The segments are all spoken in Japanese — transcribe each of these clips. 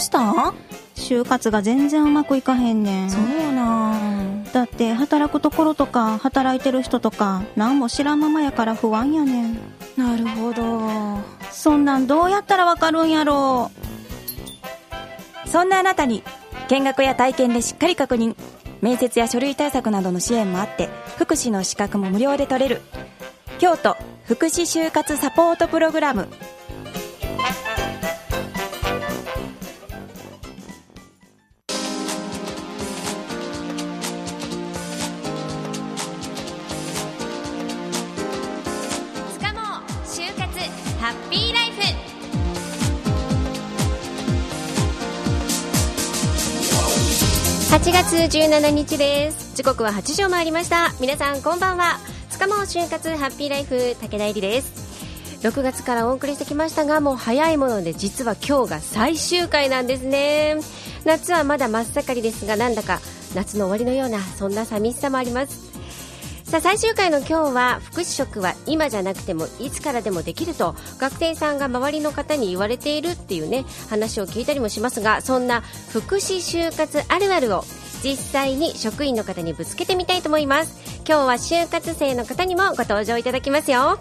した？ん就活が全然うまくいかへんねん。そうなん。だって働くところとか働いてる人とか何も知らんままやから不安やねん。なるほど。そんなんどうやったらわかるんやろ。そんなあなたに見学や体験でしっかり確認。面接や書類対策などの支援もあって福祉の資格も無料で取れる。京都福祉就活サポートプログラム17日です。時刻は8時を回りました。皆さんこんばんは。つかも就活ハッピーライフ武田絵里です。6月からお送りしてきましたがもう早いもので実は今日が最終回なんですね。夏はまだ真っ盛りですがなんだか夏の終わりのようなそんな寂しさもあります。さあ最終回の今日は福祉職は今じゃなくてもいつからでもできると学生さんが周りの方に言われているっていうね話を聞いたりもしますがそんな福祉就活あるあるを実際に職員の方にぶつけてみたいと思います。今日は就活生の方にもご登場いただきますよ。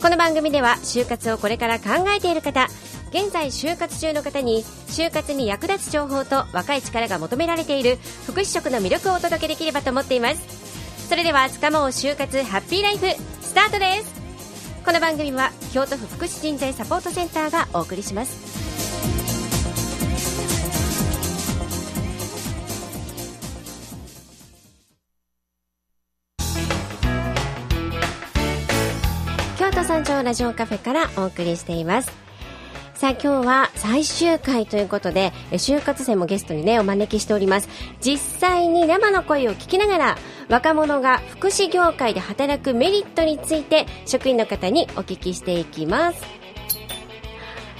この番組では就活をこれから考えている方現在就活中の方に就活に役立つ情報と若い力が求められている福祉職の魅力をお届けできればと思っています。それではつかもう就活ハッピーライフスタートです。この番組は京都府福祉人材サポートセンターがお送りします。京都山頂ラジオカフェからお送りしています。さあ今日は最終回ということでえ就活生もゲストにねお招きしております。実際に生の声を聞きながら若者が福祉業界で働くメリットについて職員の方にお聞きしていきます。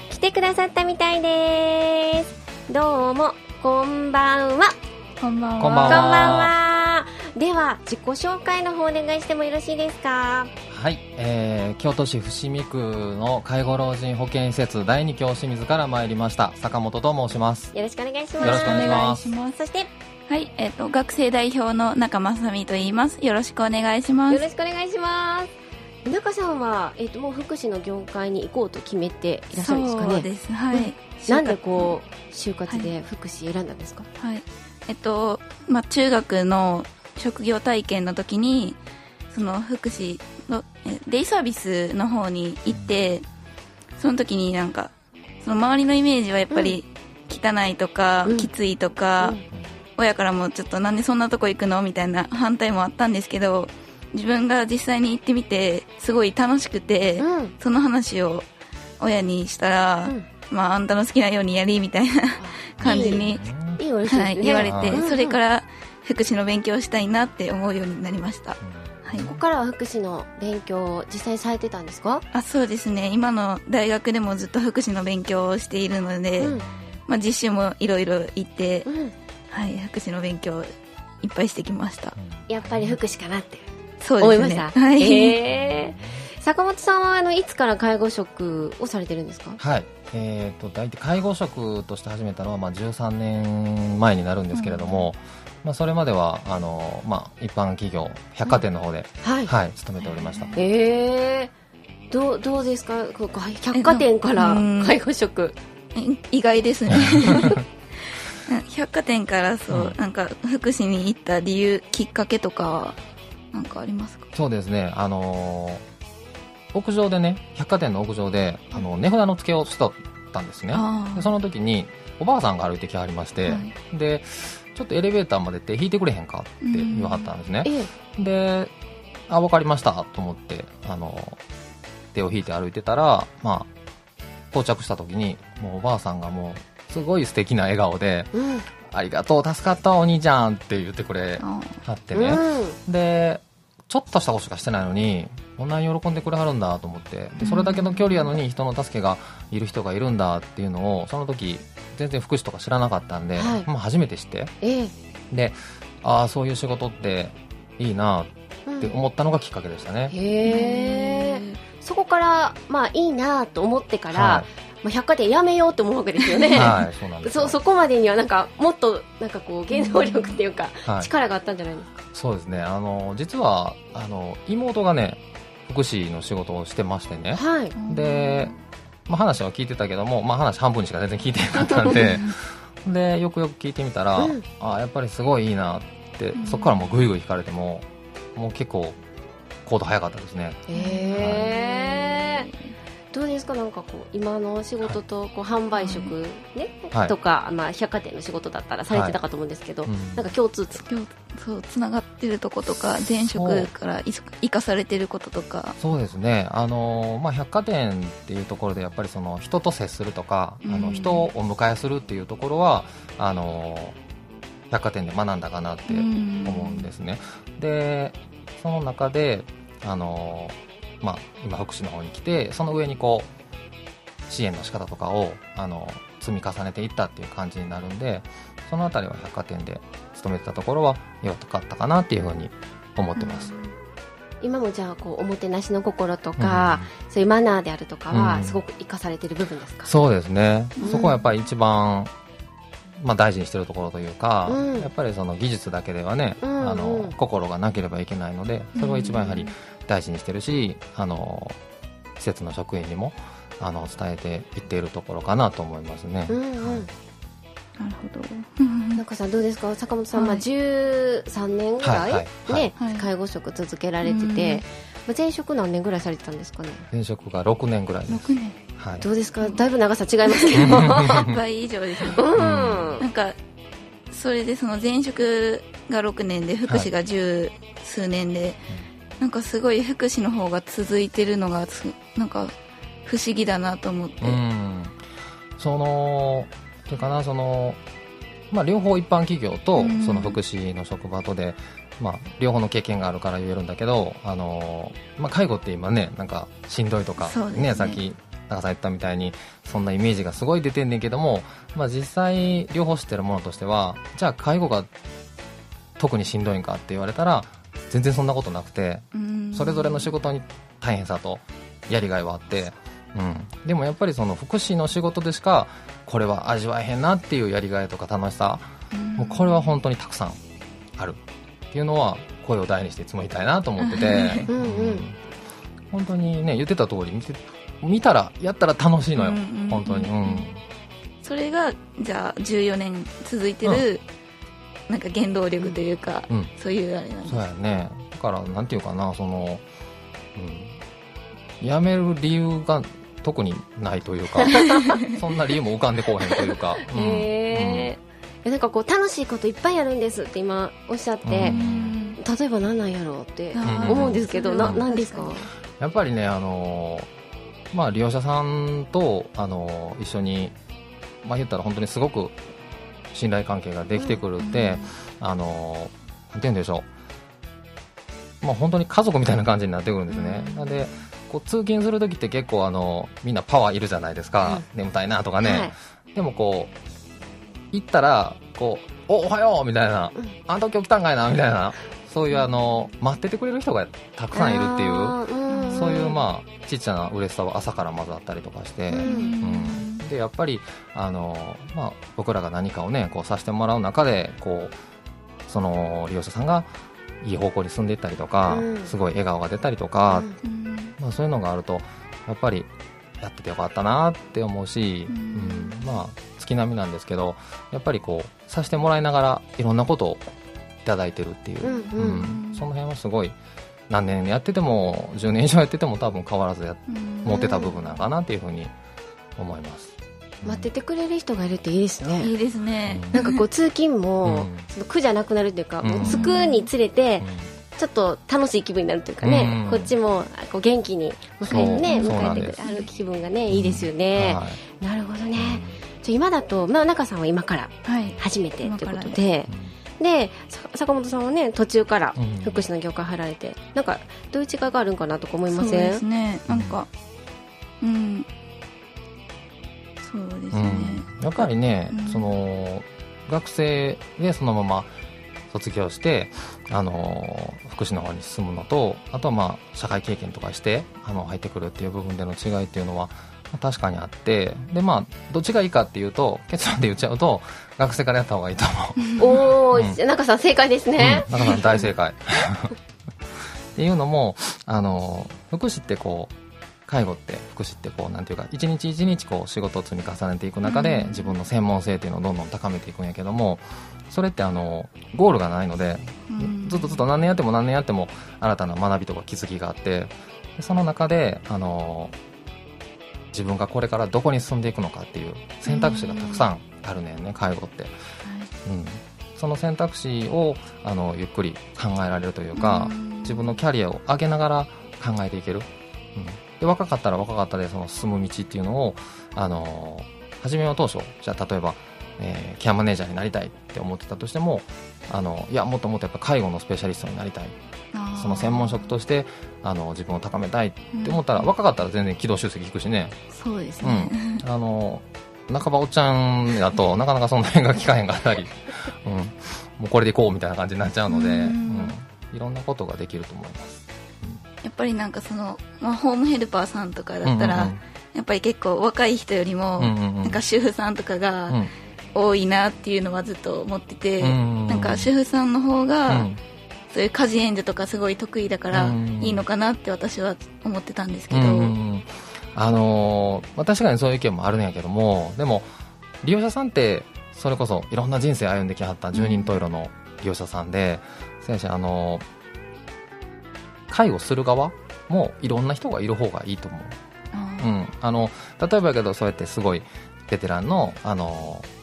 来てくださったみたいです。どうもこんばんは。こんばんは。こんばんは。こんばんは。では自己紹介の方お願いしてもよろしいですか？はい、えー、京都市伏見区の介護老人保健施設第二教清水から参りました坂本と申しますよろしくお願いしますよろしくお願いします。そしてよはい、えっ、と、学生代表の中正美と言います。よろしくお願いします。ろしくお願いします中さんは、えっともう福祉の業界に行こうと決めていらっしゃるんですかね？そうです。はい。なんでこう就活で福祉選んだんですか、う。はい。えっと、まあ、中学の職業体験の時に、その福祉の、えデイサービスの方に行って、その時になんか、その周りのイメージはやっぱり汚いとか、うん。きついとか、親からもちょっとなんでそんなとこ行くの？みたいな 反対もあったんですけど自分が実際に行ってみてすごい楽しくて、うん。その話を親にしたら、うん。まああんたの好きなようにやりみたいな 感じに、はい、言われて、うん。それから福祉の勉強をしたいなって思うようになりました、はい、ここからは福祉の勉強を実際にされてたんですか、あそうですね。今の大学でもずっと福祉の勉強をしているので、うん。まあ、実習もいろいろ行って、うん、はい、福祉の勉強をいっぱいしてきました。やっぱり福祉かなって。そう思いですね。ました、はい、へー。坂本さんはあのいつから介護職をされてるんですか？はい。えー、と大体介護職として始めたのは、まあ、13年前になるんですけれども、まあ、それまではあの、まあ、一般企業百貨店の方で、はい、はい、勤めておりました。へえどうどうですか？ここ百貨店からうん。介護職。意外ですね。百貨店からそう、うん。なんか福祉に行った理由きっかけとかはなんかありますか？そうですね。あのー屋上でね百貨店の屋上であの値札の付けをしとったんですね。あでその時におばあさんが歩いてきはりまして、はい。でちょっとエレベーターまで手引いてくれへんかって言わはったんですね、ええ。で、あ、わかりましたと思って、あの、手を引いて歩いてたら、まあ、到着した時に、もうおばあさんがもう、すごい素敵な笑顔で、うん。ありがとう、助かった、お兄ちゃんって言ってくれあはってね。うん。で、ちょっとしたことしかしてないのに、こんなに喜んでくれはるんだと思って、でそれだけの距離やのに人の助けがいる人がいるんだっていうのを、その時、全然福祉とか知らなかったんで、はい。まあ初めて知って、ええ。で、ああ、そういう仕事っていいなうん。って思ったのがきっかけでしたね。へえ。そこからまあいいなと思ってから、はまあ、百貨店やめようと思うわけですよね、はいそうなんですよそそこまでにはなんかもっとなんかこう原動力っていうか、はい。力があったんじゃないですか、そうですね。あの実はあの妹がね福祉の仕事をしてましてね。はい。で、まあ、話は聞いてたけども、まあ、話半分にしか全然聞いてなかったんで。でよくよく聞いてみたら、うん。あやっぱりすごいいいなって、うん。そこからもうぐいぐい引かれてももう結構行動早かったですね。へえどうですか？なんかこう今の仕事とこう販売職、ね？はい。とか、まあ、百貨店の仕事だったらされてたかと思うんですけど、うん。なんか共通点今日そうつながってるとことか前職からい生かされてることとか。そうですね、あのまあ、百貨店っていうところでやっぱりその人と接するとか、あうん。の人をお迎えするっていうところはあの百貨店で学んだかなって思うんですね、でその中であの、まあ、今福祉の方に来てその上にこう支援の仕方とかをあの積み重ねていったっていう感じになるんでそのあたりは百貨店で勤めてたところは良かったかなっていうふうに思ってます、今もじゃあこうおもてなしの心とか、そういうマナーであるとかうんはすごく生かされてる部分ですか、そうですね、うん。そこはやっぱり一番、まあ、大事にしてるところというか、うん。やっぱりその技術だけではね、うんうん。あの心がなければいけないのでそれは一番やはり大事にしてるし、あの施設の職員にもあの伝えていっているところかなと思いますね。うんうん。なるほど。中さんどうですか？坂本さん、はい。まあ、13年ぐらい、はいはいはい。ねはい。介護職続けられてて、うんまあ、前職何年ぐらいされてたんですかね？前職が6年ぐらいです。6年はい。どうですか？だいぶ長さ違いますけど。1 倍以上ですね。うん。なんかそれでその前職が6年で福祉が十数年で、なんかすごい福祉の方が続いてるのがすなんか不思議だなと思って、うん、そのっていうかなその、まあ、両方一般企業とうん。その福祉の職場とで、まあ、両方の経験があるから言えるんだけどあの、まあ、介護って今ねなんかしんどいとかそうですねさっき高さん言ったみたいにそんなイメージがすごい出てんねんけども、まあ、実際両方知ってるものとしてはじゃあ介護が特にしんどいんかって言われたら全然そんなことなくてうん。それぞれの仕事に大変さとやりがいはあって、うん、でもやっぱりその福祉の仕事でしかこれは味わえへんなっていうやりがいとか楽しさ、うん。もうこれは本当にたくさんあるっていうのは声を大にしていつも言いたいなと思ってて、うん。うん。本当にね言ってた通り見て見たらやったら楽しいのよ、うんうん本当に、うん、それがじゃあ14年続いてる、なんか原動力というか、うん。そういうあれなんです。そうやね。だからなんていうかなその、うん、辞める理由が特にないというか そんな理由も浮かんでこうへんというか、うん。へえなんかこう楽しいこといっぱいあるんですって今おっしゃって、うん。例えば何なんやろうってん。思うんですけど、うん。な何ですか？やっぱりね、あのーまあ、利用者さんと、あのー一緒に、まあ、言ったら本当にすごく信頼関係ができてくるって、あのーなんて言うんでしょう、まあ、本当に家族みたいな感じになってくるんですね。うんなんでこう通勤するときって結構あのみんなパワーいるじゃないですか、眠たいなとかね、はい。でもこう行ったらこうおおはようみたいな、うん。あんた今日来たんかいなみたいな。そういうあの待っててくれる人がたくさんいるっていうそういうまあちっちゃな嬉しさは朝からまずあったりとかして、うん。うん。でやっぱりあの、まあ、僕らが何かをねこうさせてもらう中でこうその利用者さんがいい方向に進んでいったりとか、うん。すごい笑顔が出たりとか、まあ、そういうのがあるとやっぱりやっててよかったなって思うし、ううん。んまあ月並みなんですけどやっぱりこうさせてもらいながらいろんなことをいただいてるっていう、うんうん。うん。その辺はすごい何年やってても10年以上やってても多分変わらずや持ってた部分なのかなっていうふうに思います。待っててくれる人がいるっていいですね。いいですね、なんかこう通勤も、うんその苦じゃなくなるっていうか、うん。もう着くにつれてうん。ちょっと楽しい気分になるというかね、うん。こっちもあこう元気に迎え,、ね、迎えてくれる気分がねいいですよね、はい。なるほどね。じゃあ今だと、まあ、中さんは今からはい。初めてということででさ坂本さんはね途中からうん。福祉の業界入られて、なんかどういう違いがあるんかなとか思いまそうせんですね。なんかうん。そうですうね、ん。やっぱりね、うん。その学生でそのまま卒業してあの福祉の方に進むのとあとはまあ社会経験とかしてあの入ってくるっていう部分での違いっていうのは、ま確かにあってでまあどっちがいいかっていうと結論で言っちゃうと学生からやった方がいいと思う。おお、うん。中さん正解ですね、うん、中さん大正解。っていうのもあの福祉ってこう介護って福祉ってこうなんていうか一日一日こう仕事を積み重ねていく中で、うん。自分の専門性っていうのをどんどん高めていくんやけどもそれってあのゴールがないので、うん。ずっとずっと何年やっても何年やっても新たな学びとか気づきがあってでその中であの自分がこれからどこに進んでいくのかっていう選択肢がたくさんあるねん。ね介護って、うん、その選択肢をあのゆっくり考えられるというか、うん。自分のキャリアを上げながら考えていける、うん、で若かったら若かったでその進む道っていうのをあの初めは当初じゃあ例えば、えーケアマネージャーになりたいって思ってたとしてもあのいやもっともっとやっぱ介護のスペシャリストになりたいその専門職としてあの自分を高めたいって思ったら、若かったら全然軌道修正効くしね、そうですうね、ん、あの半ばおっちゃんだとなかなかそんな辺が効かへんかったり、うん、もうこれでいこうみたいな感じになっちゃうので、ううん。んいろんなことができると思います。やっぱりなんかその、まあ、ホームヘルパーさんとかだったら、やっぱり結構若い人よりも、うんうんうん。なんか主婦さんとかうんがうん。多いなっていうのはずっと思ってて、うんなんか主婦さんの方うが、んそういう家事援助とかすごい得意だからうん。いいのかなって私は思ってたんですけど、あのーまあ、確かにそういう意見もあるんやけどもでも利用者さんってそれこそいろんな人生歩んできはった十人十色の利用者さんで、先生あのー介護する側もいろんな人がいる方がいいと思う、うん、あの例えばやけどそうやってすごいベテランの、あのー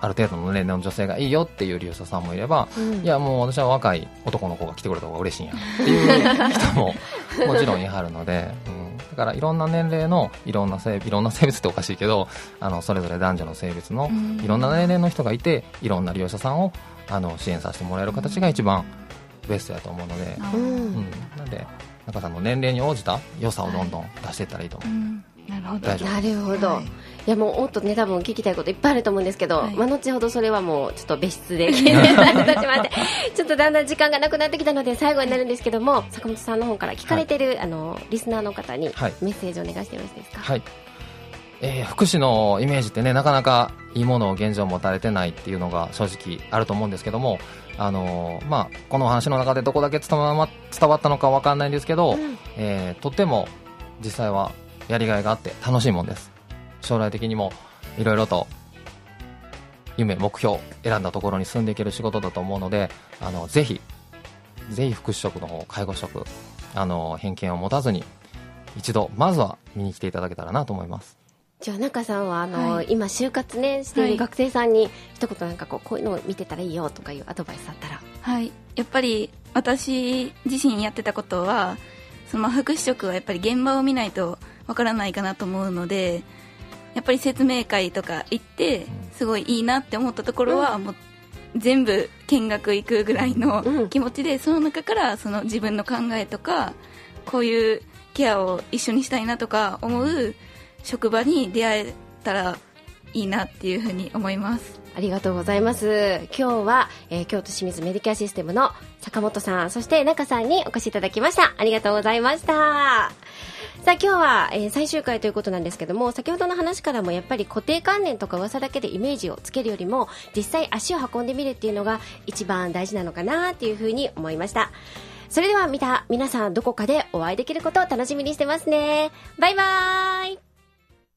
ある程度の年齢の女性がいいよっていう利用者さんもいれば、うん。いやもう私は若い男の子が来てくれた方が嬉しいんやっていう人も もちろんいはるので、うん、だからいろんな年齢のいろんな性いろんな性別っておかしいけどあのそれぞれ男女の性別のうん。いろんな年齢の人がいていろんな利用者さんをあの支援させてもらえる形が一番ベストやと思うので、うんうん、なんで中さんの年齢に応じた良さをどんどん出していったらいいと思う、うん。なるほど。なるほど、はいい、やもうもっとね多分聞きたいこといっぱいあると思うんですけど、はい。まあ、後ほどそれはもうちょっと別室で 聞いててちょっとだんだん時間がなくなってきたので最後になるんですけども坂本さんの方から聞かれてる、あのリスナーの方にはい。メッセージお願いしてよろしいですか、はい。えー福祉のイメージってねなかなかいいものを現状持たれてないっていうのが正直あると思うんですけども、あのーまあ、このお話の中でどこだけ伝わま伝わったのかわかんないんですけど、うん。えーとっても実際はやりがいがあって楽しいもんです将来的にもいろいろと夢目標選んだところに進んでいける仕事だと思うのであのぜひぜひ福祉職の方介護職あの偏見を持たずに一度まずは見に来ていただけたらなと思います。じゃあ中さんはあの、はい。今就活ねしていはい。る学生さんに一言なんかこうこういうのを見てたらいいよとかいうアドバイスあったら。はい、やっぱり私自身やってたことはそのまあ福祉職はやっぱり現場を見ないとわからないかなと思うのでやっぱり説明会とか行ってすごいいいなって思ったところはもう全部見学行くぐらいのうん。気持ちでその中からその自分の考えとかこういうケアを一緒にしたいなとか思う職場に出会えたらいいなっていうふうに思います。ありがとうございます。今日は、えー京都清水メディケアシステムの坂本さんそして中さんにお越しいただきました。ありがとうございましたさあ今日は、えー最終回ということなんですけども先ほどの話からもやっぱり固定観念とか噂だけでイメージをつけるよりも実際足を運んでみるっていうのが一番大事なのかなっていうふうに思いました。それでは見た皆さんどこかでお会いできることを楽しみにしてますね。バイバーイ。